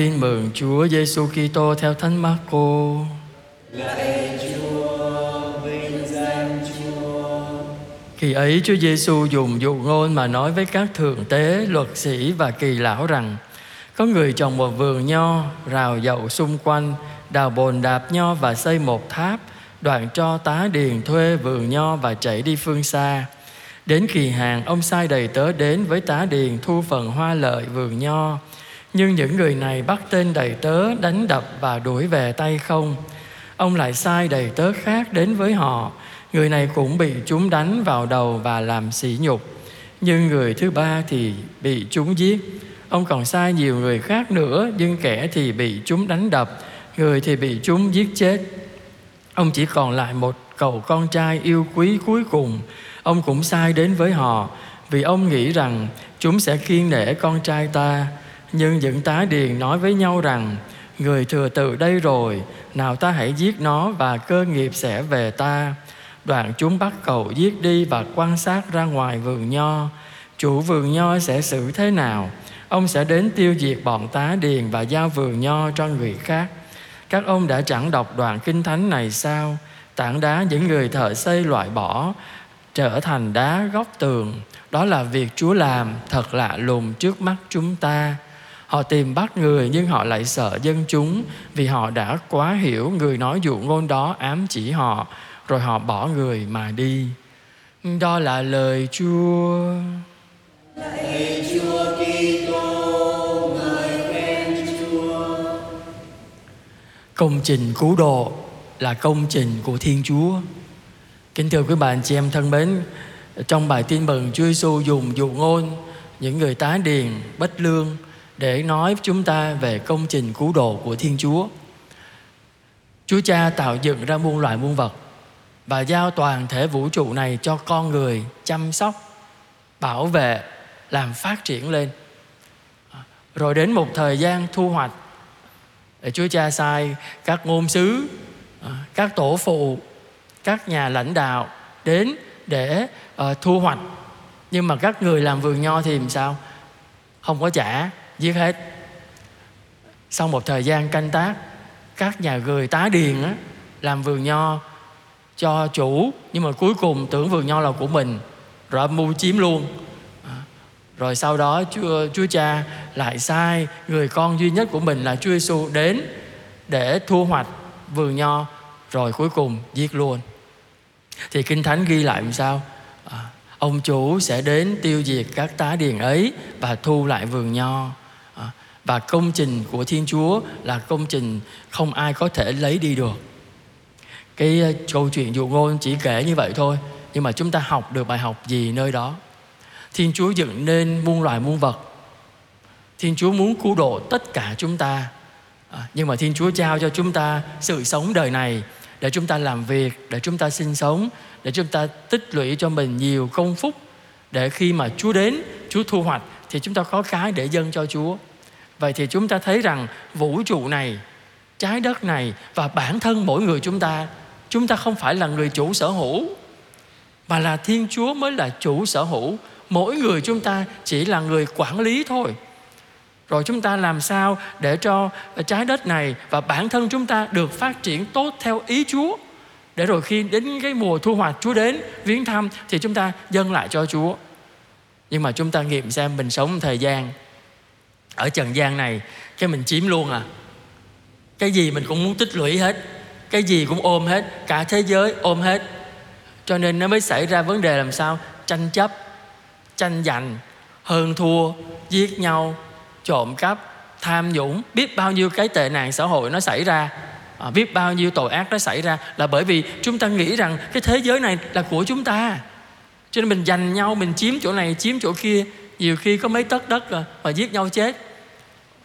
Tin mừng Chúa Giêsu Kitô theo Thánh Marco. Lạy Chúa, vinh danh Chúa. Khi ấy Chúa Giêsu dùng dụ ngôn mà nói với các thượng tế, luật sĩ và kỳ lão rằng có người trồng một vườn nho, rào dậu xung quanh, đào bồn đạp nho và xây một tháp, đoạn cho tá điền thuê vườn nho và chạy đi phương xa. Đến kỳ hàng ông sai đầy tớ đến với tá điền thu phần hoa lợi vườn nho. Nhưng những người này bắt tên đầy tớ đánh đập và đuổi về tay không. Ông lại sai đầy tớ khác đến với họ. Người này cũng bị chúng đánh vào đầu và làm sỉ nhục. Nhưng người thứ ba thì bị chúng giết. Ông còn sai nhiều người khác nữa, nhưng kẻ thì bị chúng đánh đập, người thì bị chúng giết chết. Ông chỉ còn lại một cậu con trai yêu quý cuối cùng. Ông cũng sai đến với họ, vì ông nghĩ rằng chúng sẽ kiên nể con trai ta. Nhưng những tá điền nói với nhau rằng, Người thừa tự đây rồi, Nào ta hãy giết nó và cơ nghiệp sẽ về ta. Đoạn chúng bắt cậu giết đi và quan sát ra ngoài vườn nho. Chủ vườn nho sẽ xử thế nào? Ông sẽ đến tiêu diệt bọn tá điền và giao vườn nho cho người khác. Các ông đã chẳng đọc đoạn kinh thánh này sao? Tảng đá những người thợ xây loại bỏ, Trở thành đá góc tường. Đó là việc Chúa làm, thật lạ lùng trước mắt chúng ta. Họ tìm bắt người nhưng họ lại sợ dân chúng vì họ đã quá hiểu người nói dụ ngôn đó ám chỉ họ rồi họ bỏ người mà đi. Đó là lời Chúa. Lạy Chúa Kitô, người khen Chúa. Công trình cứu độ là công trình của Thiên Chúa. Kính thưa quý bạn chị em thân mến, trong bài tin mừng Chúa Giêsu dùng dụ ngôn những người tá điền bất lương để nói chúng ta về công trình cứu độ của Thiên Chúa. Chúa Cha tạo dựng ra muôn loài muôn vật và giao toàn thể vũ trụ này cho con người chăm sóc, bảo vệ, làm phát triển lên. Rồi đến một thời gian thu hoạch để Chúa Cha sai các ngôn sứ, các tổ phụ, các nhà lãnh đạo đến để uh, thu hoạch. Nhưng mà các người làm vườn nho thì làm sao? Không có trả giết hết. Sau một thời gian canh tác các nhà gửi tá điền á, làm vườn nho cho chủ nhưng mà cuối cùng tưởng vườn nho là của mình rồi âm mưu chiếm luôn. À, rồi sau đó chúa, chúa cha lại sai người con duy nhất của mình là chúa giêsu đến để thu hoạch vườn nho rồi cuối cùng giết luôn. Thì kinh thánh ghi lại làm sao? À, ông chủ sẽ đến tiêu diệt các tá điền ấy và thu lại vườn nho và công trình của Thiên Chúa là công trình không ai có thể lấy đi được. Cái ờ, câu chuyện dụ ngôn chỉ kể như vậy thôi, nhưng mà chúng ta học được bài học gì nơi đó? Thiên Chúa dựng nên muôn loài muôn vật. Thiên Chúa muốn cứu độ tất cả chúng ta. À, nhưng mà Thiên Chúa trao cho chúng ta sự sống đời này để chúng ta làm việc, để chúng ta sinh sống, để chúng ta tích lũy cho mình nhiều công phúc để khi mà Chúa đến, Chúa thu hoạch thì chúng ta có cái để dâng cho Chúa. Vậy thì chúng ta thấy rằng vũ trụ này, trái đất này và bản thân mỗi người chúng ta, chúng ta không phải là người chủ sở hữu mà là Thiên Chúa mới là chủ sở hữu. Mỗi người chúng ta chỉ là người quản lý thôi. Rồi chúng ta làm sao để cho trái đất này và bản thân chúng ta được phát triển tốt theo ý Chúa. Để rồi khi đến cái mùa thu hoạch Chúa đến viếng thăm thì chúng ta dâng lại cho Chúa. Nhưng mà chúng ta nghiệm xem mình sống thời gian ở trần gian này cái mình chiếm luôn à. Cái gì mình cũng muốn tích lũy hết cái gì cũng ôm hết cả thế giới ôm hết. Cho nên nó mới xảy ra vấn đề làm sao? Tranh chấp tranh giành hơn thua giết nhau trộm cắp tham nhũng. Biết bao nhiêu cái tệ nạn xã hội nó xảy ra à, biết bao nhiêu tội ác nó xảy ra là bởi vì chúng ta nghĩ rằng cái thế giới này là của chúng ta. Cho nên mình giành nhau mình chiếm chỗ này chiếm chỗ kia nhiều khi có mấy tấc đất à, mà giết nhau chết.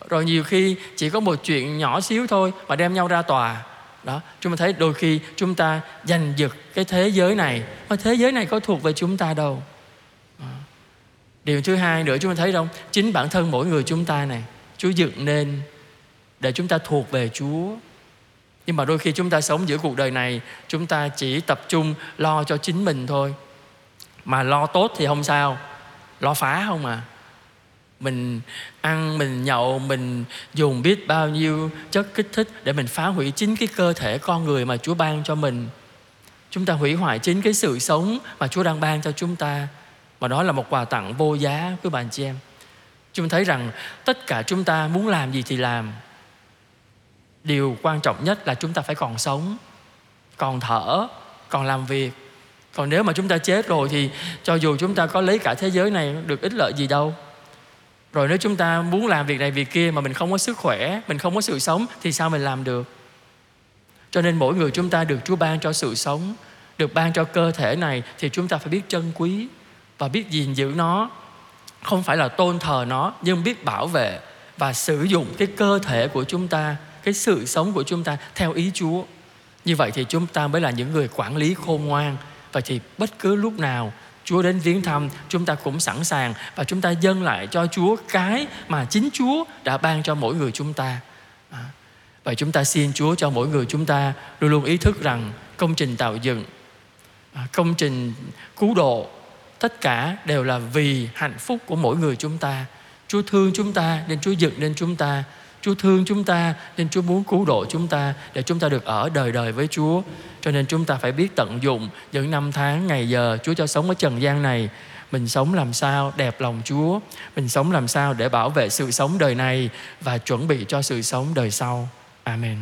Rồi nhiều khi chỉ có một chuyện nhỏ xíu thôi mà đem nhau ra tòa. Đó, chúng ta thấy đôi khi chúng ta giành giật cái thế giới này. Mà thế giới này có thuộc về chúng ta đâu. Điều thứ hai nữa chúng ta thấy không? Chính bản thân mỗi người chúng ta này, chúa dựng nên để chúng ta thuộc về chúa. Nhưng mà đôi khi chúng ta sống giữa cuộc đời này, chúng ta chỉ tập trung lo cho chính mình thôi. Mà lo tốt thì không sao lo phá không à? Mình ăn, mình nhậu, mình dùng biết bao nhiêu chất kích thích để mình phá hủy chính cái cơ thể con người mà Chúa ban cho mình. Chúng ta hủy hoại chính cái sự sống mà Chúa đang ban cho chúng ta. Mà đó là một quà tặng vô giá, quý bạn chị em. Chúng thấy rằng tất cả chúng ta muốn làm gì thì làm. Điều quan trọng nhất là chúng ta phải còn sống, còn thở, còn làm việc còn nếu mà chúng ta chết rồi thì cho dù chúng ta có lấy cả thế giới này, được ích lợi gì đâu. Rồi nếu chúng ta muốn làm việc này, việc kia mà mình không có sức khỏe, mình không có sự sống thì sao mình làm được? Cho nên mỗi người chúng ta được chúa ban cho sự sống, được ban cho cơ thể này thì chúng ta phải biết trân quý và biết gìn giữ nó. Không phải là tôn thờ nó, nhưng biết bảo vệ và sử dụng cái cơ thể của chúng ta, cái sự sống của chúng ta theo ý chúa. Như vậy thì chúng ta mới là những người quản lý khôn ngoan vậy thì bất cứ lúc nào Chúa đến viếng thăm chúng ta cũng sẵn sàng và chúng ta dâng lại cho Chúa cái mà chính Chúa đã ban cho mỗi người chúng ta. À, vậy chúng ta xin Chúa cho mỗi người chúng ta luôn luôn ý thức rằng công trình tạo dựng, à, công trình cứu độ, tất cả đều là vì hạnh phúc của mỗi người chúng ta. Chúa thương chúng ta nên Chúa dựng nên chúng ta Chúa thương chúng ta nên Chúa muốn cứu độ chúng ta để chúng ta được ở đời đời với Chúa. Cho nên chúng ta phải biết tận dụng những năm tháng ngày giờ Chúa cho sống ở trần gian này. Mình sống làm sao đẹp lòng Chúa, mình sống làm sao để bảo vệ sự sống đời này và chuẩn bị cho sự sống đời sau. Amen.